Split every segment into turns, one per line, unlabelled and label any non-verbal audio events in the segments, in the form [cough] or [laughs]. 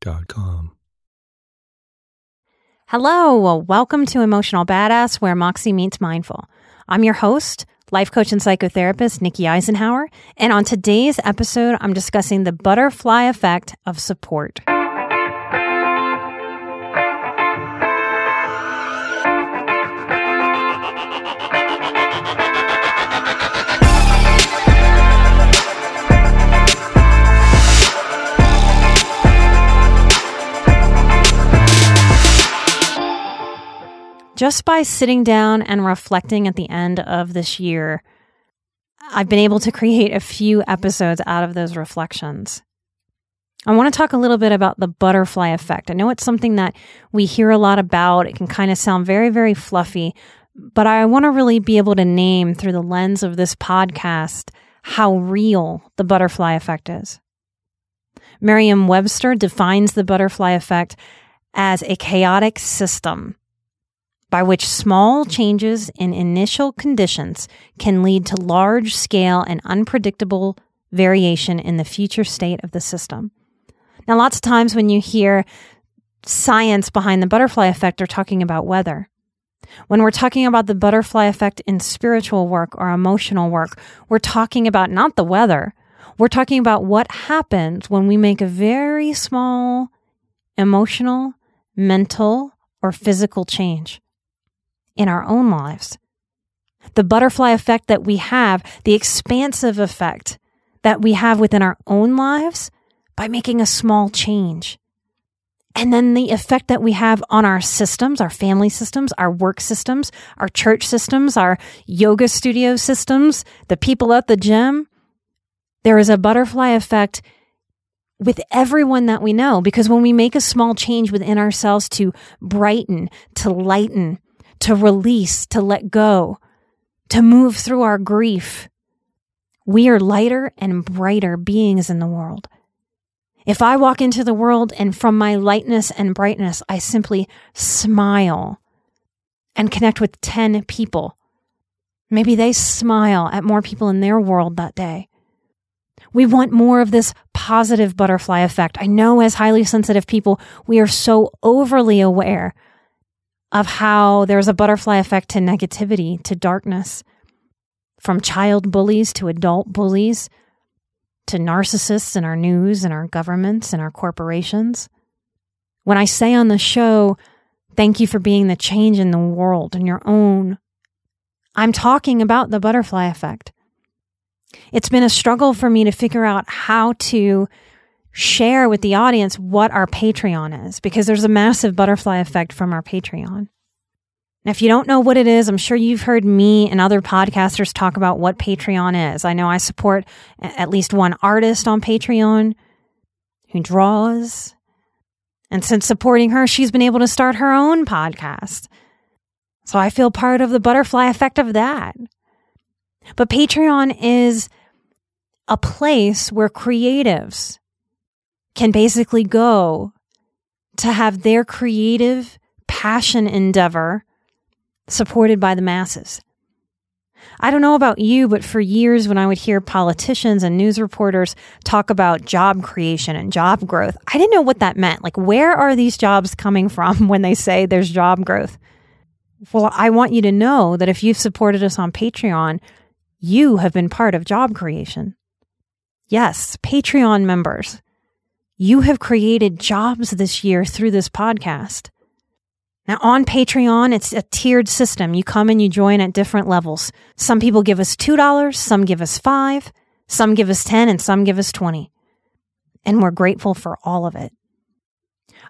calmhistory.com
Hello, welcome to Emotional Badass, where Moxie meets mindful. I'm your host, life coach and psychotherapist Nikki Eisenbraun, and on today's episode, I'm discussing the butterfly effect of support. Just by sitting down and reflecting at the end of this year, I've been able to create a few episodes out of those reflections. I want to talk a little bit about the butterfly effect. I know it's something that we hear a lot about. It can kind of sound very, very fluffy, but I want to really be able to name through the lens of this podcast how real the butterfly effect is. Merriam Webster defines the butterfly effect as a chaotic system by which small changes in initial conditions can lead to large scale and unpredictable variation in the future state of the system. Now, lots of times when you hear science behind the butterfly effect, they're talking about weather. When we're talking about the butterfly effect in spiritual work or emotional work, we're talking about not the weather. We're talking about what happens when we make a very small emotional, mental, or physical change in our own lives. The butterfly effect that we have, the expansive effect that we have within our own lives by making a small change. And then the effect that we have on our systems, our family systems, our work systems, our church systems, our yoga studio systems, the people at the gym. There is a butterfly effect with everyone that we know because when we make a small change within ourselves to brighten, to lighten, to release, to let go, to move through our grief. We are lighter and brighter beings in the world. If I walk into the world and from my lightness and brightness, I simply smile and connect with 10 people, maybe they smile at more people in their world that day. We want more of this positive butterfly effect. I know as highly sensitive people, we are so overly aware of how there's a butterfly effect to negativity, to darkness, from child bullies to adult bullies, to narcissists in our news and our governments and our corporations. When I say on the show, thank you for being the change in the world and your own, I'm talking about the butterfly effect. It's been a struggle for me to figure out how to share with the audience what our Patreon is because there's a massive butterfly effect from our Patreon. Now, if you don't know what it is, I'm sure you've heard me and other podcasters talk about what Patreon is. I know I support at least one artist on Patreon who draws. And since supporting her, she's been able to start her own podcast. So I feel part of the butterfly effect of that. But Patreon is a place where creatives can basically go to have their creative passion endeavor supported by the masses. I don't know about you, but for years when I would hear politicians and news reporters talk about job creation and job growth, I didn't know what that meant. Like, where are these jobs coming from [laughs] when they say there's job growth? Well, I want you to know that if you've supported us on Patreon, you have been part of job creation. Yes, Patreon members you have created jobs this year through this podcast. Now, on Patreon, it's a tiered system. You come and you join at different levels. Some people give us $2, some give us 5 some give us 10, and some give us 20. And we're grateful for all of it.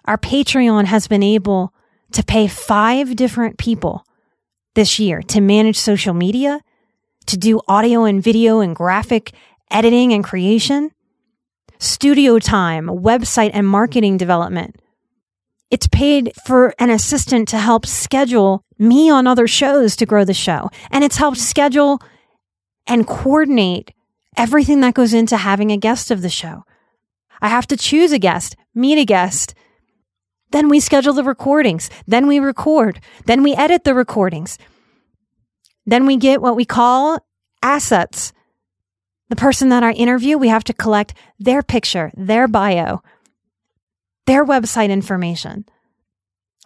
Our Patreon has been able to pay five different people this year to manage social media, to do audio and video and graphic editing and creation, studio time, website and marketing development. It's paid for an assistant to help schedule me on other shows to grow the show. And it's helped schedule and coordinate everything that goes into having a guest of the show. I have to choose a guest, meet a guest. Then we schedule the recordings. Then we record. Then we edit the recordings. Then we get what we call assets. The person that I interview, we have to collect their picture, their bio, their website information.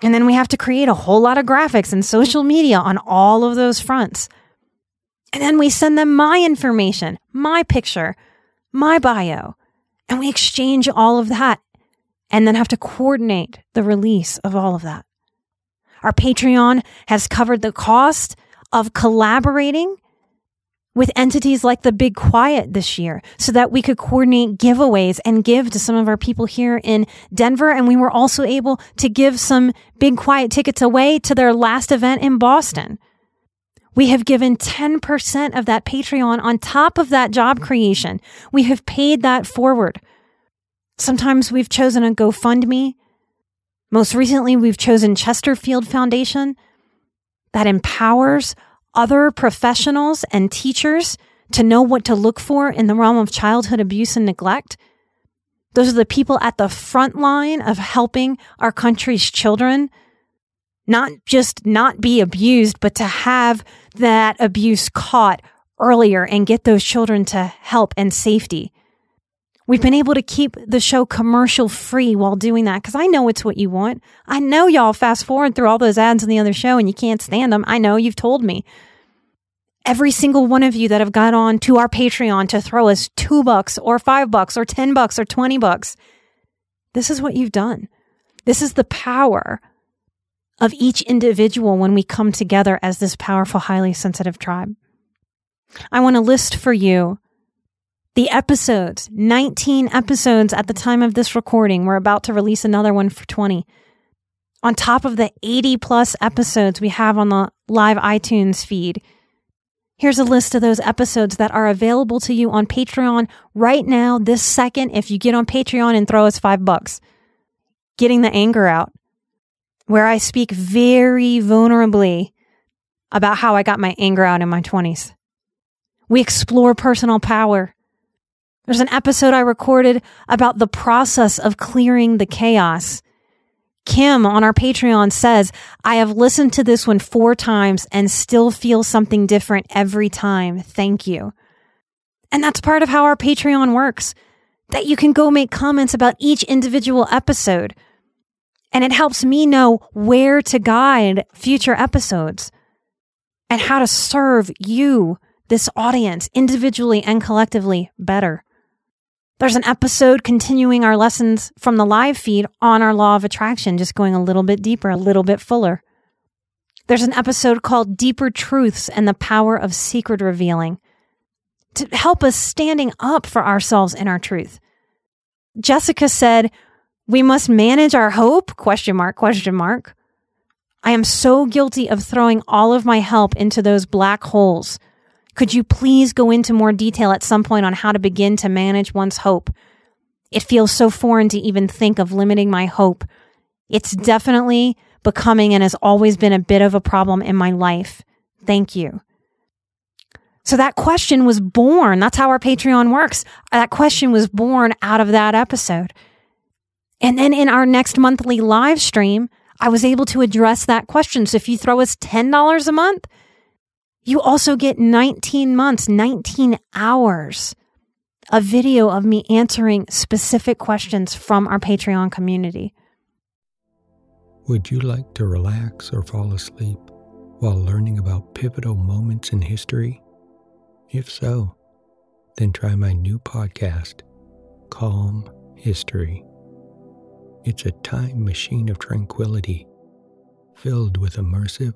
And then we have to create a whole lot of graphics and social media on all of those fronts. And then we send them my information, my picture, my bio, and we exchange all of that and then have to coordinate the release of all of that. Our Patreon has covered the cost of collaborating with entities like the Big Quiet this year so that we could coordinate giveaways and give to some of our people here in Denver. And we were also able to give some Big Quiet tickets away to their last event in Boston. We have given 10% of that Patreon on top of that job creation. We have paid that forward. Sometimes we've chosen a GoFundMe. Most recently, we've chosen Chesterfield Foundation that empowers other professionals and teachers to know what to look for in the realm of childhood abuse and neglect. Those are the people at the front line of helping our country's children not just not be abused, but to have that abuse caught earlier and get those children to help and safety. We've been able to keep the show commercial free while doing that because I know it's what you want. I know y'all fast forward through all those ads in the other show and you can't stand them. I know you've told me. Every single one of you that have got on to our Patreon to throw us two bucks or five bucks or 10 bucks or 20 bucks. This is what you've done. This is the power of each individual when we come together as this powerful, highly sensitive tribe. I want to list for you the episodes, 19 episodes at the time of this recording. We're about to release another one for 20. On top of the 80 plus episodes we have on the live iTunes feed. Here's a list of those episodes that are available to you on Patreon right now, this second, if you get on Patreon and throw us five bucks. Getting the anger out, where I speak very vulnerably about how I got my anger out in my 20s. We explore personal power. There's an episode I recorded about the process of clearing the chaos. Kim on our Patreon says, I have listened to this one four times and still feel something different every time. Thank you. And that's part of how our Patreon works, that you can go make comments about each individual episode and it helps me know where to guide future episodes and how to serve you, this audience, individually and collectively better. There's an episode continuing our lessons from the live feed on our law of attraction, just going a little bit deeper, a little bit fuller. There's an episode called Deeper Truths and the Power of Secret Revealing to help us standing up for ourselves and our truth. Jessica said, we must manage our hope? Question mark, question mark. I am so guilty of throwing all of my help into those black holes. Could you please go into more detail at some point on how to begin to manage one's hope? It feels so foreign to even think of limiting my hope. It's definitely becoming and has always been a bit of a problem in my life. Thank you. So that question was born. That's how our Patreon works. That question was born out of that episode. And then in our next monthly live stream, I was able to address that question. So if you throw us $10 a month, you also get 19 months, 19 hours of video of me answering specific questions from our Patreon community.
Would you like to relax or fall asleep while learning about pivotal moments in history? If so, then try my new podcast, Calm History. It's a time machine of tranquility, filled with immersive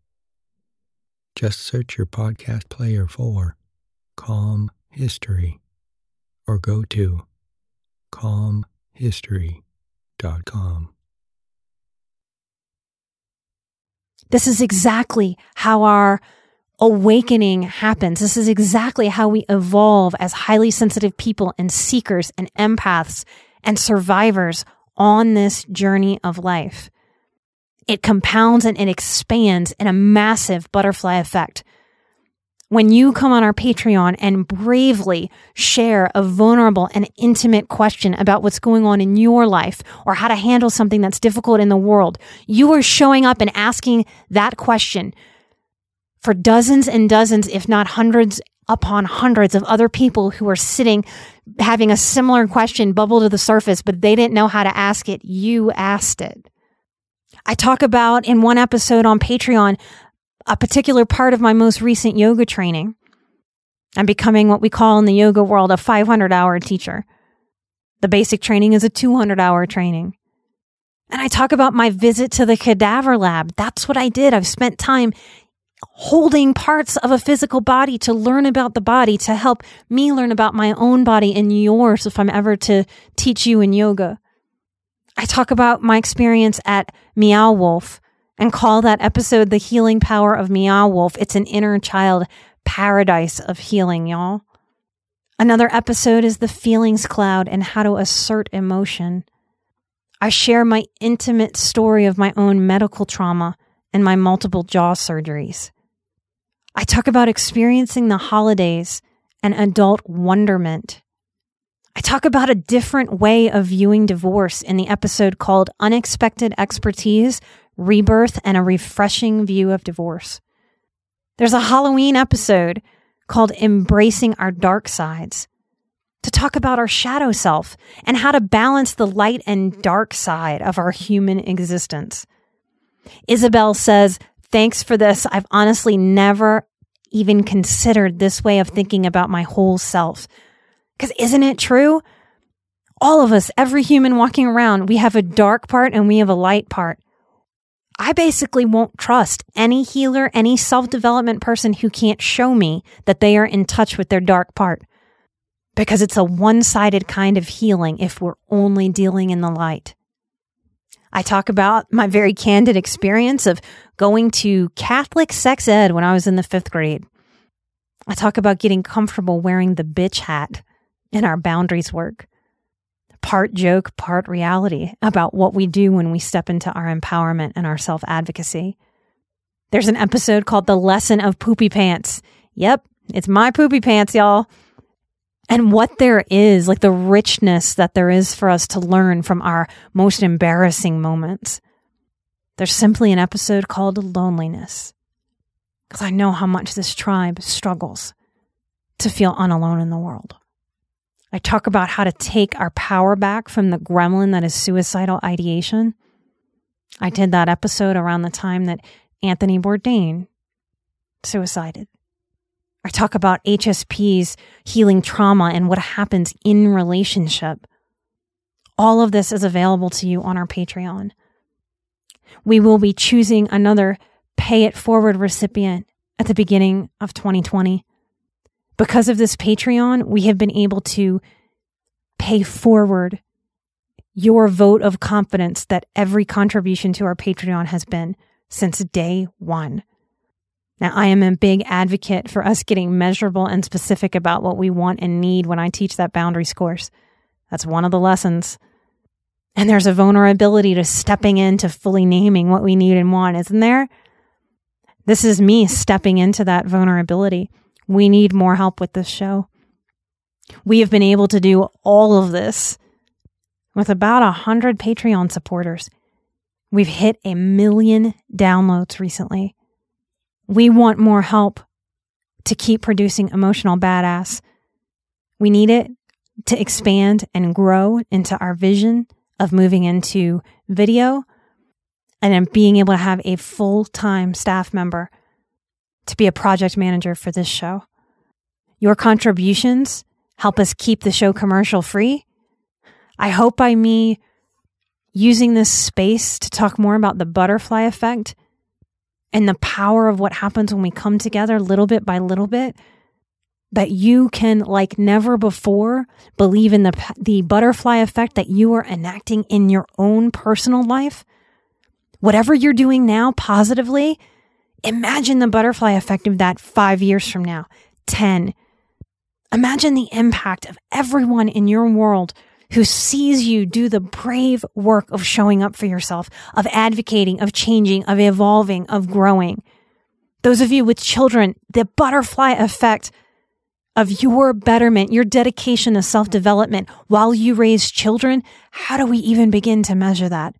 Just search your podcast player for Calm History or go to calmhistory.com.
This is exactly how our awakening happens. This is exactly how we evolve as highly sensitive people and seekers and empaths and survivors on this journey of life. It compounds and it expands in a massive butterfly effect. When you come on our Patreon and bravely share a vulnerable and intimate question about what's going on in your life or how to handle something that's difficult in the world, you are showing up and asking that question for dozens and dozens, if not hundreds upon hundreds of other people who are sitting having a similar question bubble to the surface, but they didn't know how to ask it. You asked it. I talk about in one episode on Patreon a particular part of my most recent yoga training. I'm becoming what we call in the yoga world a 500 hour teacher. The basic training is a 200 hour training. And I talk about my visit to the cadaver lab. That's what I did. I've spent time holding parts of a physical body to learn about the body, to help me learn about my own body and yours if I'm ever to teach you in yoga. I talk about my experience at Meow Wolf and call that episode The Healing Power of Meow Wolf. It's an inner child paradise of healing, y'all. Another episode is The Feelings Cloud and how to assert emotion. I share my intimate story of my own medical trauma and my multiple jaw surgeries. I talk about experiencing the holidays and adult wonderment. I talk about a different way of viewing divorce in the episode called Unexpected Expertise, Rebirth, and a Refreshing View of Divorce. There's a Halloween episode called Embracing Our Dark Sides to talk about our shadow self and how to balance the light and dark side of our human existence. Isabel says, Thanks for this. I've honestly never even considered this way of thinking about my whole self. Because isn't it true? All of us, every human walking around, we have a dark part and we have a light part. I basically won't trust any healer, any self development person who can't show me that they are in touch with their dark part. Because it's a one sided kind of healing if we're only dealing in the light. I talk about my very candid experience of going to Catholic sex ed when I was in the fifth grade. I talk about getting comfortable wearing the bitch hat in our boundaries work. Part joke, part reality about what we do when we step into our empowerment and our self advocacy. There's an episode called The Lesson of Poopy Pants. Yep, it's my poopy pants, y'all and what there is, like the richness that there is for us to learn from our most embarrassing moments. There's simply an episode called Loneliness. Because I know how much this tribe struggles to feel unalone in the world. I talk about how to take our power back from the gremlin that is suicidal ideation. I did that episode around the time that Anthony Bourdain suicided. I talk about HSPs healing trauma and what happens in relationship. All of this is available to you on our Patreon. We will be choosing another pay it forward recipient at the beginning of 2020. Because of this Patreon, we have been able to pay forward your vote of confidence that every contribution to our Patreon has been since day one. Now, I am a big advocate for us getting measurable and specific about what we want and need when I teach that boundaries course. That's one of the lessons. And there's a vulnerability to stepping into fully naming what we need and want, isn't there? This is me stepping into that vulnerability. We need more help with this show. We have been able to do all of this with about a hundred Patreon supporters. We've hit a million downloads recently. We want more help to keep producing emotional badass. We need it to expand and grow into our vision of moving into video and being able to have a full time staff member to be a project manager for this show. Your contributions help us keep the show commercial free. I hope by me using this space to talk more about the butterfly effect and the power of what happens when we come together little bit by little bit that you can like never before believe in the the butterfly effect that you are enacting in your own personal life whatever you're doing now positively imagine the butterfly effect of that 5 years from now 10 imagine the impact of everyone in your world who sees you do the brave work of showing up for yourself, of advocating, of changing, of evolving, of growing. Those of you with children, the butterfly effect of your betterment, your dedication to self development while you raise children, how do we even begin to measure that?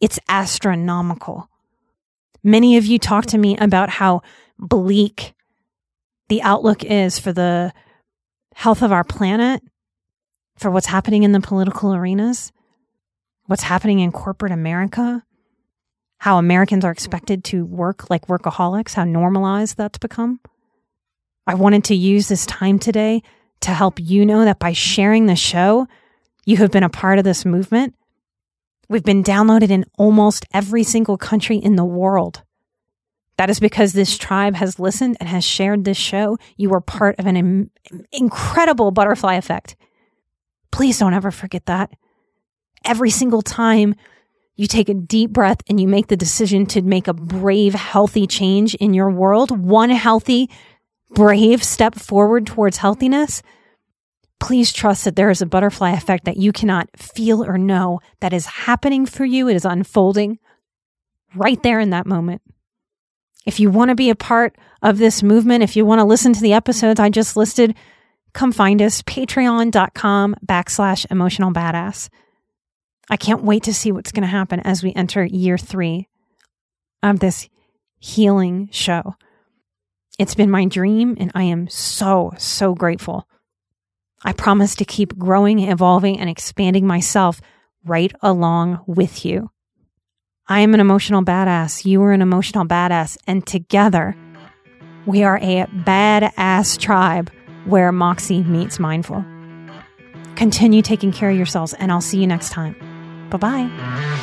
It's astronomical. Many of you talk to me about how bleak the outlook is for the health of our planet for what's happening in the political arenas, what's happening in corporate America, how Americans are expected to work like workaholics, how normalized that's become. I wanted to use this time today to help you know that by sharing the show, you have been a part of this movement. We've been downloaded in almost every single country in the world. That is because this tribe has listened and has shared this show. You are part of an Im- incredible butterfly effect. Please don't ever forget that. Every single time you take a deep breath and you make the decision to make a brave, healthy change in your world, one healthy, brave step forward towards healthiness, please trust that there is a butterfly effect that you cannot feel or know that is happening for you. It is unfolding right there in that moment. If you want to be a part of this movement, if you want to listen to the episodes I just listed, come find us, patreon.com backslash emotional badass. I can't wait to see what's going to happen as we enter year three of this healing show. It's been my dream, and I am so, so grateful. I promise to keep growing, evolving, and expanding myself right along with you. I am an emotional badass. You are an emotional badass. And together, we are a badass tribe where Moxie meets Mindful. Continue taking care of yourselves, and I'll see you next time. Bye bye.